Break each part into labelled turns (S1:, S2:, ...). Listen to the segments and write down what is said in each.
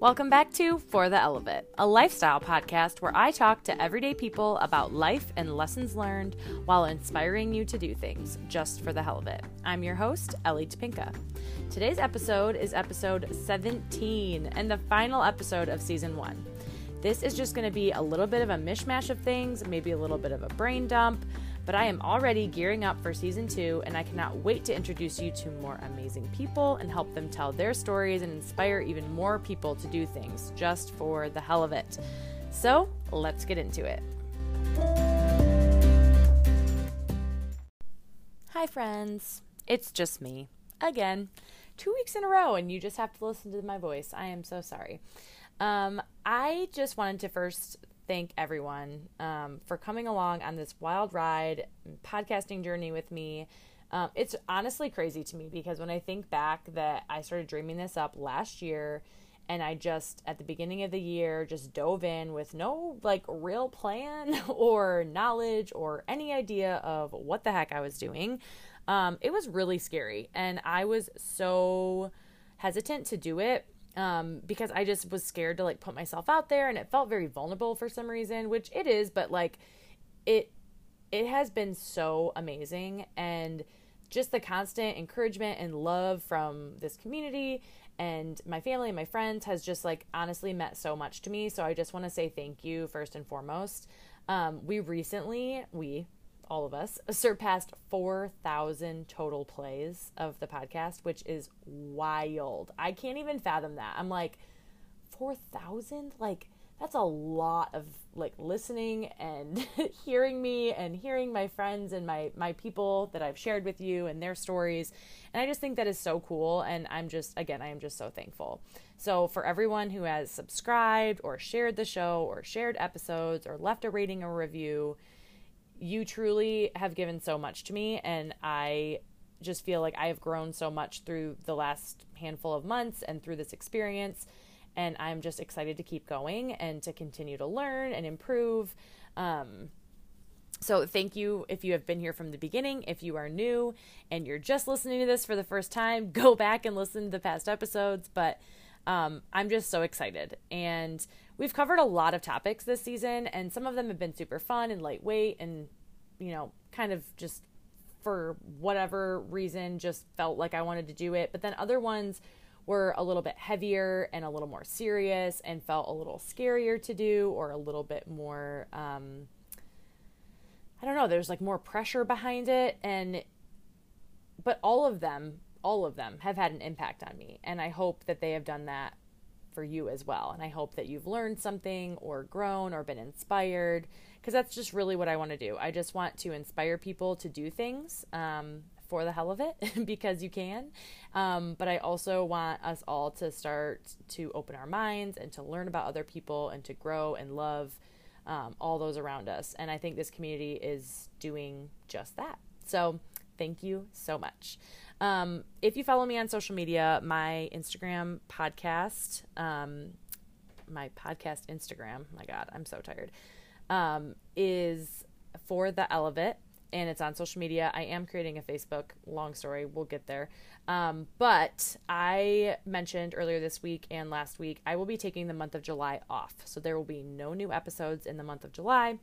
S1: Welcome back to For the Ell of It, a lifestyle podcast where I talk to everyday people about life and lessons learned while inspiring you to do things just for the hell of it. I'm your host, Ellie Topinka. Today's episode is episode 17 and the final episode of season one. This is just going to be a little bit of a mishmash of things, maybe a little bit of a brain dump, but I am already gearing up for season two, and I cannot wait to introduce you to more amazing people and help them tell their stories and inspire even more people to do things just for the hell of it. So let's get into it. Hi, friends. It's just me. Again, two weeks in a row, and you just have to listen to my voice. I am so sorry. Um, I just wanted to first thank everyone um, for coming along on this wild ride podcasting journey with me. Um, it's honestly crazy to me because when I think back that I started dreaming this up last year and I just at the beginning of the year just dove in with no like real plan or knowledge or any idea of what the heck I was doing. Um, it was really scary and I was so hesitant to do it um, because I just was scared to like put myself out there and it felt very vulnerable for some reason, which it is, but like it it has been so amazing and just the constant encouragement and love from this community and my family and my friends has just like honestly meant so much to me. So I just want to say thank you first and foremost. Um, we recently, we, all of us, surpassed 4,000 total plays of the podcast, which is wild. I can't even fathom that. I'm like, 4,000? Like, that's a lot of like listening and hearing me and hearing my friends and my my people that I've shared with you and their stories and I just think that is so cool and I'm just again I am just so thankful. So for everyone who has subscribed or shared the show or shared episodes or left a rating or review, you truly have given so much to me and I just feel like I have grown so much through the last handful of months and through this experience and I'm just excited to keep going and to continue to learn and improve. Um, so, thank you if you have been here from the beginning. If you are new and you're just listening to this for the first time, go back and listen to the past episodes. But um, I'm just so excited. And we've covered a lot of topics this season, and some of them have been super fun and lightweight and, you know, kind of just for whatever reason just felt like I wanted to do it. But then other ones were a little bit heavier and a little more serious and felt a little scarier to do or a little bit more, um, I don't know, there's like more pressure behind it. And, but all of them all of them have had an impact on me. And I hope that they have done that for you as well. And I hope that you've learned something or grown or been inspired because that's just really what I want to do. I just want to inspire people to do things um, for the hell of it because you can. Um, but I also want us all to start to open our minds and to learn about other people and to grow and love um, all those around us. And I think this community is doing just that. So thank you so much. Um, if you follow me on social media, my Instagram podcast, um, my podcast Instagram, my God, I'm so tired, um, is for the Ell of It and it's on social media. I am creating a Facebook. Long story, we'll get there. Um, but I mentioned earlier this week and last week I will be taking the month of July off, so there will be no new episodes in the month of July.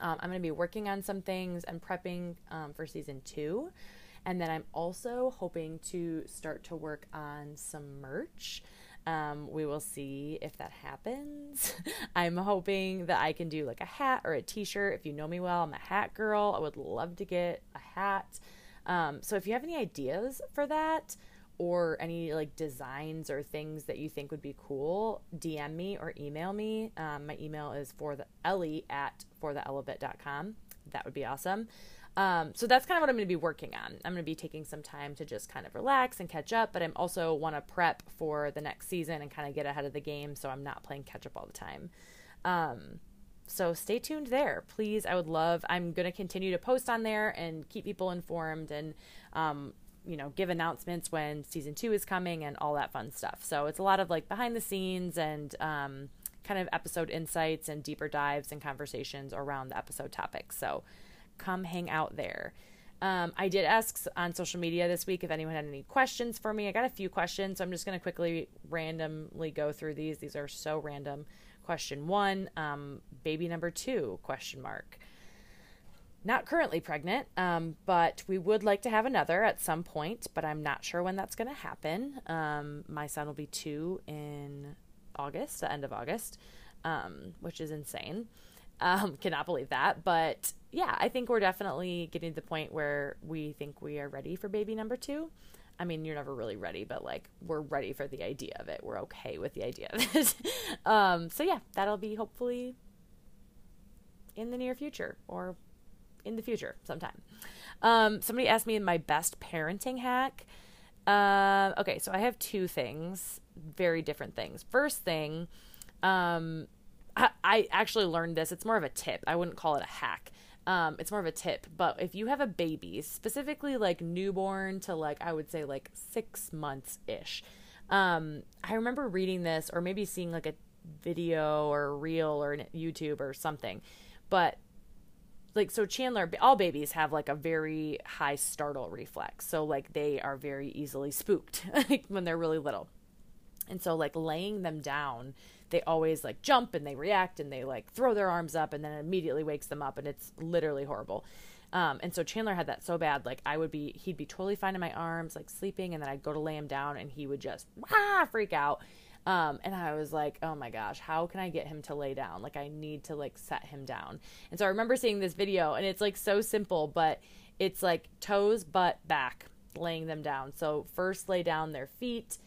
S1: Um, I'm going to be working on some things and prepping um, for season two. And then I'm also hoping to start to work on some merch. Um, we will see if that happens. I'm hoping that I can do like a hat or a t shirt. If you know me well, I'm a hat girl. I would love to get a hat. Um, so if you have any ideas for that, or any like designs or things that you think would be cool, DM me or email me. Um, my email is for the Ellie at fortheellofit.com. That would be awesome. Um, so that's kind of what I'm going to be working on. I'm going to be taking some time to just kind of relax and catch up, but I'm also want to prep for the next season and kind of get ahead of the game so I'm not playing catch up all the time. Um, so stay tuned there, please. I would love. I'm going to continue to post on there and keep people informed and um, you know give announcements when season two is coming and all that fun stuff. So it's a lot of like behind the scenes and um, kind of episode insights and deeper dives and conversations around the episode topics. So come hang out there. Um, I did ask on social media this week if anyone had any questions for me. I got a few questions, so I'm just going to quickly randomly go through these. These are so random. Question one, um, baby number two? Question mark. Not currently pregnant, um, but we would like to have another at some point, but I'm not sure when that's going to happen. Um, my son will be two in August, the end of August, um, which is insane. Um, cannot believe that. But yeah, I think we're definitely getting to the point where we think we are ready for baby number two. I mean, you're never really ready, but like we're ready for the idea of it. We're okay with the idea of it. um, so yeah, that'll be hopefully in the near future or in the future sometime. Um, somebody asked me my best parenting hack. Uh, okay, so I have two things, very different things. First thing, um, I, I actually learned this. It's more of a tip. I wouldn't call it a hack. Um, it's more of a tip. But if you have a baby, specifically like newborn to like I would say like six months ish, um, I remember reading this or maybe seeing like a video or a reel or YouTube or something. But like so Chandler all babies have like a very high startle reflex. So like they are very easily spooked like when they're really little. And so like laying them down, they always like jump and they react and they like throw their arms up and then it immediately wakes them up and it's literally horrible. Um, and so Chandler had that so bad, like I would be, he'd be totally fine in my arms, like sleeping, and then I'd go to lay him down, and he would just ah freak out. Um, and I was like, oh my gosh, how can I get him to lay down? Like, I need to like set him down. And so I remember seeing this video, and it's like so simple, but it's like toes, butt, back, laying them down. So first lay down their feet,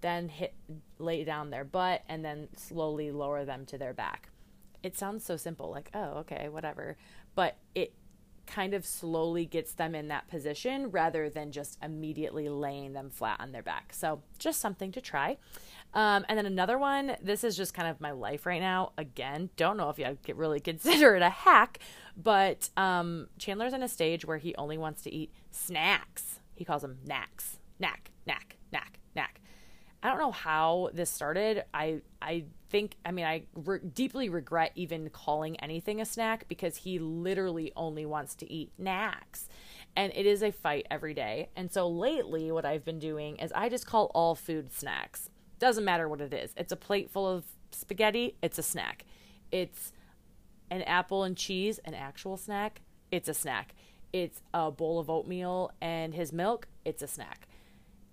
S1: then hit lay down their butt, and then slowly lower them to their back. It sounds so simple, like, oh, okay, whatever. But it kind of slowly gets them in that position rather than just immediately laying them flat on their back. So, just something to try. Um, and then another one, this is just kind of my life right now. Again, don't know if you really consider it a hack, but um, Chandler's in a stage where he only wants to eat snacks. He calls them knacks. Knack, knack, knack, knack. I don't know how this started. I I think I mean I re- deeply regret even calling anything a snack because he literally only wants to eat snacks. And it is a fight every day. And so lately what I've been doing is I just call all food snacks. Doesn't matter what it is. It's a plate full of spaghetti, it's a snack. It's an apple and cheese, an actual snack, it's a snack. It's a bowl of oatmeal and his milk, it's a snack.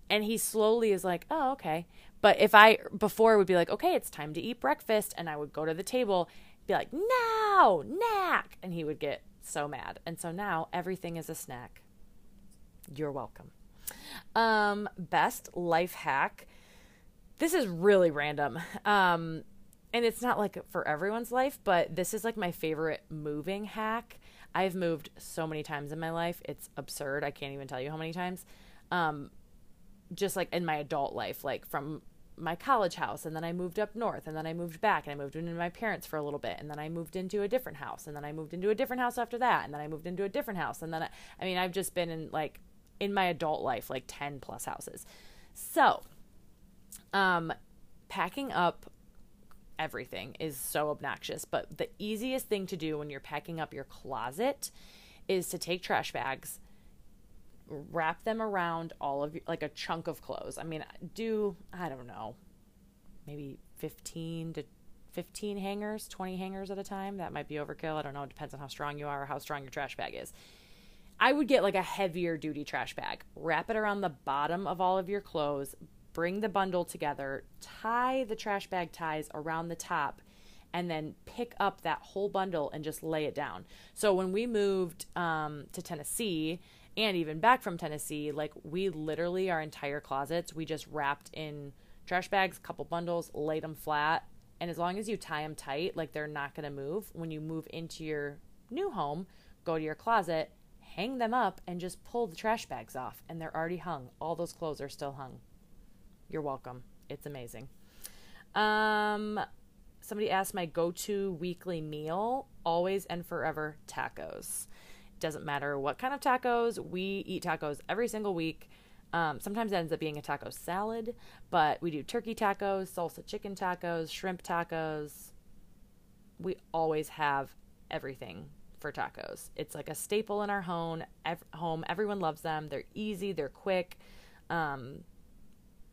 S1: And he slowly is like, oh, okay. But if I, before, would be like, okay, it's time to eat breakfast. And I would go to the table, be like, no, knack. And he would get so mad. And so now everything is a snack. You're welcome. Um, best life hack this is really random. Um, and it's not like for everyone's life, but this is like my favorite moving hack. I've moved so many times in my life. It's absurd. I can't even tell you how many times. Um, just like in my adult life, like from my college house, and then I moved up north, and then I moved back, and I moved into my parents for a little bit, and then I moved into a different house, and then I moved into a different house after that, and then I moved into a different house, and then I, I mean, I've just been in like in my adult life, like 10 plus houses. So, um, packing up everything is so obnoxious, but the easiest thing to do when you're packing up your closet is to take trash bags, wrap them around all of your, like a chunk of clothes. I mean, do, I don't know, maybe 15 to 15 hangers, 20 hangers at a time. That might be overkill. I don't know. It depends on how strong you are or how strong your trash bag is. I would get like a heavier duty trash bag, wrap it around the bottom of all of your clothes, bring the bundle together, tie the trash bag ties around the top, and then pick up that whole bundle and just lay it down. So when we moved um, to Tennessee and even back from Tennessee, like we literally, our entire closets, we just wrapped in trash bags, couple bundles, laid them flat. And as long as you tie them tight, like they're not going to move, when you move into your new home, go to your closet, hang them up, and just pull the trash bags off. And they're already hung. All those clothes are still hung. You're welcome. It's amazing. Um, somebody asked my go-to weekly meal, always and forever tacos. Doesn't matter what kind of tacos, we eat tacos every single week. Um, sometimes it ends up being a taco salad, but we do turkey tacos, salsa chicken tacos, shrimp tacos. We always have everything for tacos. It's like a staple in our home. Ev- home. Everyone loves them. They're easy. They're quick. Um,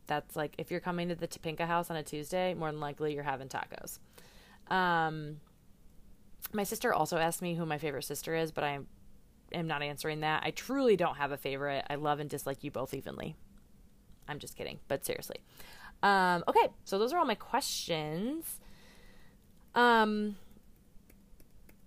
S1: that's like if you're coming to the Topinka house on a Tuesday, more than likely you're having tacos. Um, my sister also asked me who my favorite sister is, but I am not answering that. I truly don't have a favorite. I love and dislike you both evenly. I'm just kidding, but seriously. Um, okay, so those are all my questions. Um,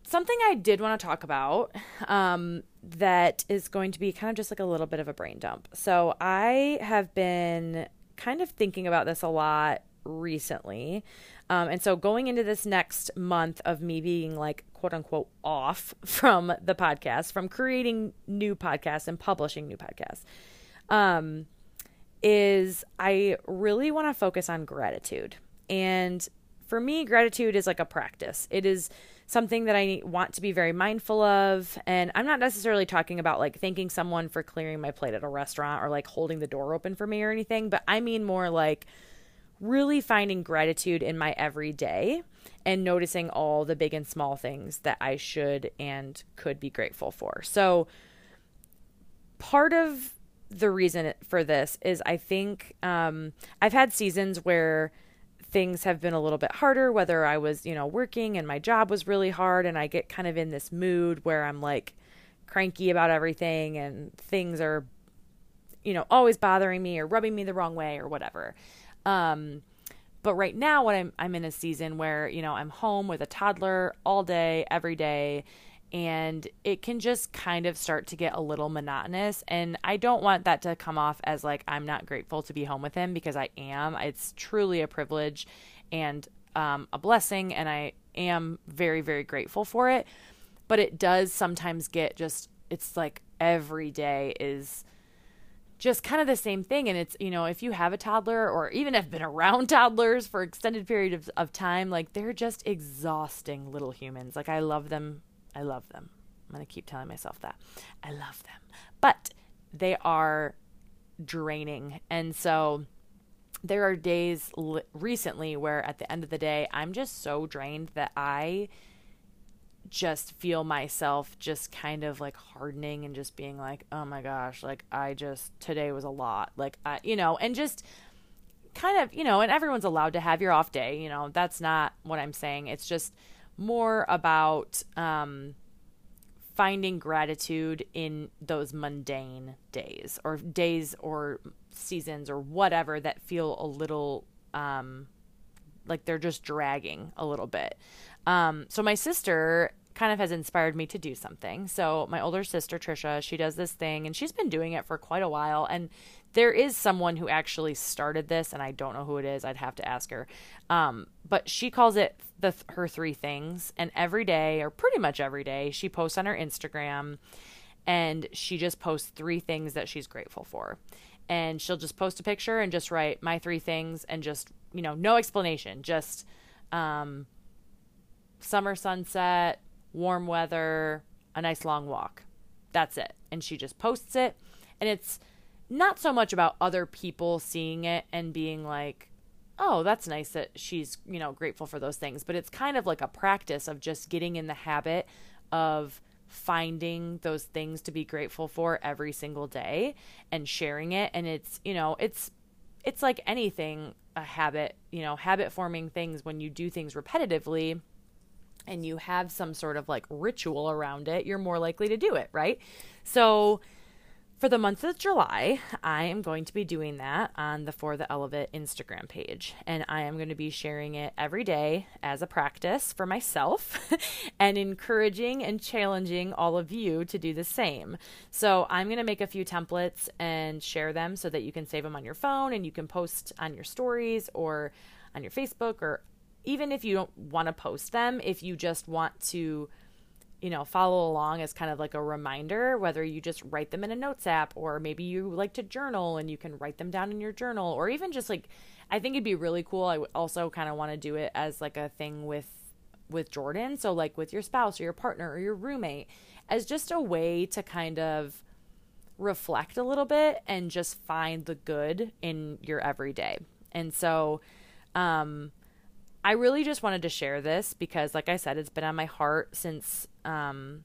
S1: something I did want to talk about um, that is going to be kind of just like a little bit of a brain dump. So I have been kind of thinking about this a lot recently. Um, and so going into this next month of me being like quote unquote off from the podcast, from creating new podcasts and publishing new podcasts, um, is I really want to focus on gratitude. And for me, gratitude is like a practice. It is something that I want to be very mindful of. And I'm not necessarily talking about like thanking someone for clearing my plate at a restaurant or like holding the door open for me or anything, but I mean more like really finding gratitude in my everyday and noticing all the big and small things that I should and could be grateful for. So, part of the reason for this is I think um, I've had seasons where things have been a little bit harder, whether I was, you know, working and my job was really hard and I get kind of in this mood where I'm like cranky about everything and things are, you know, always bothering me or rubbing me the wrong way or whatever. Um, but right now, what I'm I'm in a season where you know I'm home with a toddler all day, every day, and it can just kind of start to get a little monotonous. And i don't want that to come off as like i'm not grateful to be home with him because i am. It's truly a privilege and um, a blessing and i am very very grateful for it. But it does sometimes get just it's like every day is just kind of the same thing and it's you know if you have a toddler or even have been around toddlers for extended periods of, of time like they're just exhausting little humans like i love them I love them. I'm going to keep telling myself that. I love them. But they are draining. And so there are days l- recently where at the end of the day, I'm just so drained that I just feel myself just kind of like hardening and just being like, oh my gosh, like I just, today was a lot. Like, I, you know, and just kind of, you know, and everyone's allowed to have your off day. You know, that's not what I'm saying. It's just, more about um, finding gratitude in those mundane days or days or seasons or whatever that feel a little um, like they're just dragging a little bit. Um, so my sister kind of has inspired me to do something. So my older sister Trisha, she does this thing and she's been doing it for quite a while and there is someone who actually started this and I don't know who it is. I'd have to ask her. Um, but she calls it the her three things and every day or pretty much every day she posts on her Instagram and she just posts three things that she's grateful for. And she'll just post a picture and just write my three things and just, you know, no explanation, just um summer sunset, warm weather, a nice long walk. That's it. And she just posts it. And it's not so much about other people seeing it and being like, oh, that's nice that she's, you know, grateful for those things. But it's kind of like a practice of just getting in the habit of finding those things to be grateful for every single day and sharing it. And it's, you know, it's, it's like anything, a habit, you know, habit forming things when you do things repetitively and you have some sort of like ritual around it, you're more likely to do it, right? So, for the month of July, I am going to be doing that on the For the Ell of It Instagram page. And I am going to be sharing it every day as a practice for myself and encouraging and challenging all of you to do the same. So I'm going to make a few templates and share them so that you can save them on your phone and you can post on your stories or on your Facebook or even if you don't want to post them, if you just want to, you know, follow along as kind of like a reminder, whether you just write them in a notes app or maybe you like to journal and you can write them down in your journal or even just like, I think it'd be really cool. I also kind of want to do it as like a thing with with Jordan, so like with your spouse or your partner or your roommate as just a way to kind of reflect a little bit and just find the good in your everyday. And so um I really just wanted to share this because, like I said, it's been on my heart since um,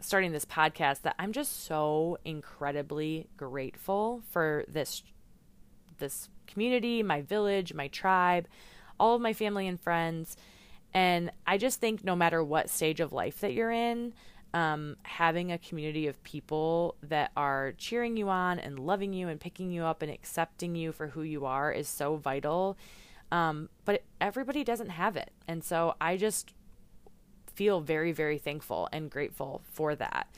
S1: starting this podcast that I'm just so incredibly grateful for this this community, my village, my tribe, all of my family and friends. And I just think no matter what stage of life that you're in, um, having a community of people that are cheering you on and loving you and picking you up and accepting you for who you are is so vital. Um, but everybody doesn't have it. And so I just feel very, very thankful and grateful for that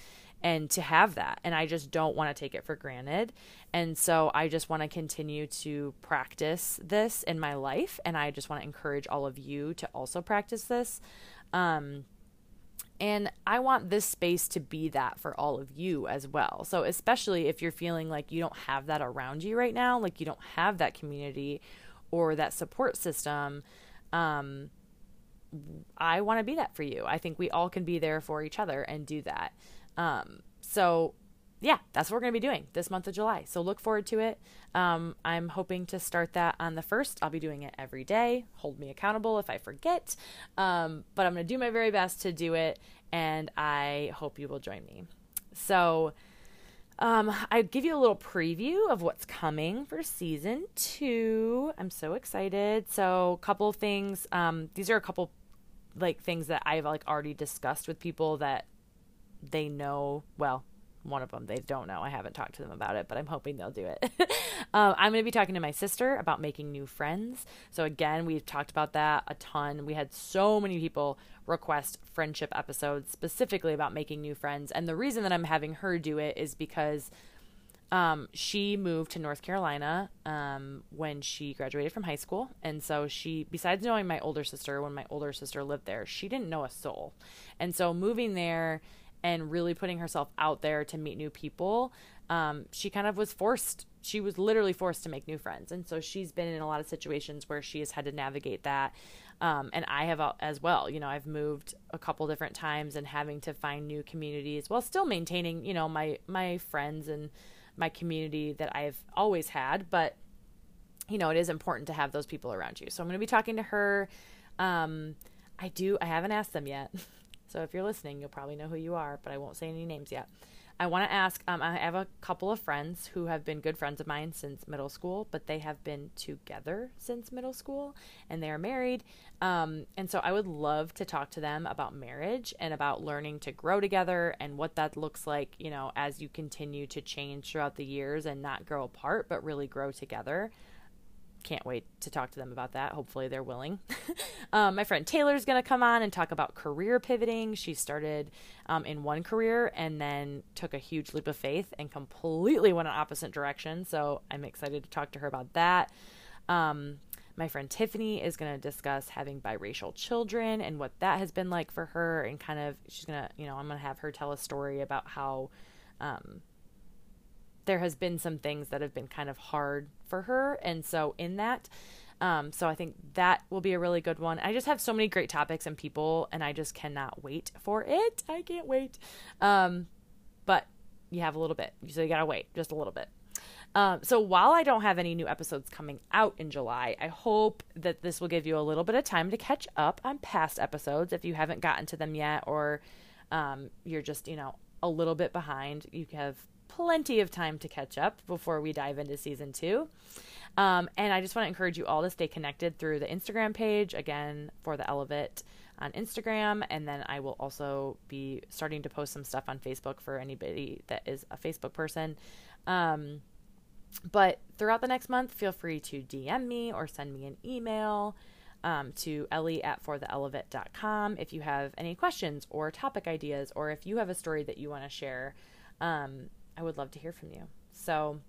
S1: and to have that. And I just don't want to take it for granted. And so I just want to continue to practice this in my life. And I just want to encourage all of you to also practice this. Um, and I want this space to be that for all of you as well. So, especially if you're feeling like you don't have that around you right now, like you don't have that community or that support system, um, I want to be that for you. I think we all can be there for each other and do that. Um, so, yeah, that's what we're going to be doing this month of July. So look forward to it. Um, I'm hoping to start that on the first. I'll be doing it every day. Hold me accountable if I forget. Um, but I'm going to do my very best to do it, and I hope you will join me. So, um, I give you a little preview of what's coming for season two. I'm so excited. So, a couple things. Um, these are a couple like things that I've like already discussed with people that they know well one of them they don't know. I haven't talked to them about it but i'm hoping they'll do it. Um, i'm going to be talking to my sister about making new friends. So again we've talked about that a ton. We had so many people request friendship episodes specifically about making new friends. And the reason that i'm having her do it is because um, she moved to North Carolina um, when she graduated from high school. And so she, besides knowing my older sister, when my older sister lived there, she didn't know a soul. And so moving there and really putting herself out there to meet new people, um, she kind of was forced, she was literally forced to make new friends. And so she's been in a lot of situations where she has had to navigate that. Um, and I have as well. You know, I've moved a couple different times and having to find new communities while still maintaining, you know, my my friends and my community that I've always had. But you know, it is important to have those people around you. So I'm going to be talking to her. Um, I do. I haven't asked them yet. So if you're listening, you'll probably know who you are, but I won't say any names yet. I want to ask um, I have a couple of friends who have been good friends of mine since middle school, but they have been together since middle school and they are married. Um, and so I would love to talk to them about marriage and about learning to grow together and what that looks like, you know, as you continue to change throughout the years and not grow apart, but really grow together can't wait to talk to them about that. Hopefully, they're willing. um, my friend Taylor's going to come on and talk about career pivoting. She started um, in one career and then took a huge leap of faith and completely went in opposite direction. So I'm excited to talk to her about that. Um, my friend Tiffany is going to discuss having biracial children and what that has been like for her, and kind of she's going to, you know, I'm going to have her tell a story about how um, there has been some things that have been kind of hard for her. And so in that, um, so I think that will be a really good one. I just have so many great topics and people, and I just cannot wait for it. I can't wait. Um, but you have a little bit, so you gotta wait just a little bit. Um, so while I don't have any new episodes coming out in July, I hope that this will give you a little bit of time to catch up on past episodes if you haven't gotten to them yet, or um, you're just you know a little bit behind. You have plenty of time to catch up before we dive into season two. Um, and I just want to encourage you all to stay connected through the Instagram page, again, for the Ell of It on Instagram. And then I will also be starting to post some stuff on Facebook for anybody that is a Facebook person. Um, but throughout the next month, feel free to DM me or send me an email um, to ellie at fortheellofit.com if you have any questions or topic ideas, or if you have a story that you want to share. Um, I would love to hear from you. So,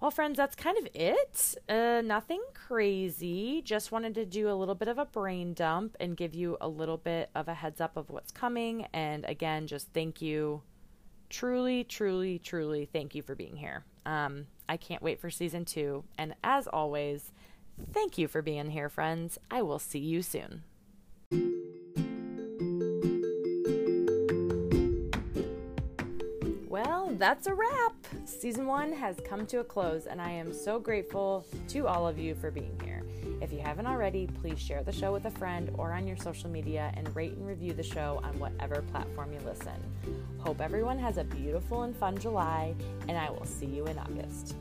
S1: well, friends, that's kind of it. Uh, nothing crazy. Just wanted to do a little bit of a brain dump and give you a little bit of a heads up of what's coming. And again, just thank you. Truly, truly, truly thank you for being here. Um, I can't wait for season two. And as always, thank you for being here, friends. I will see you soon. That's a wrap. Season one has come to a close, and I am so grateful to all of you for being here. If you haven't already, please share the show with a friend or on your social media and rate and review the show on whatever platform you listen. Hope everyone has a beautiful and fun July, and I will see you in August.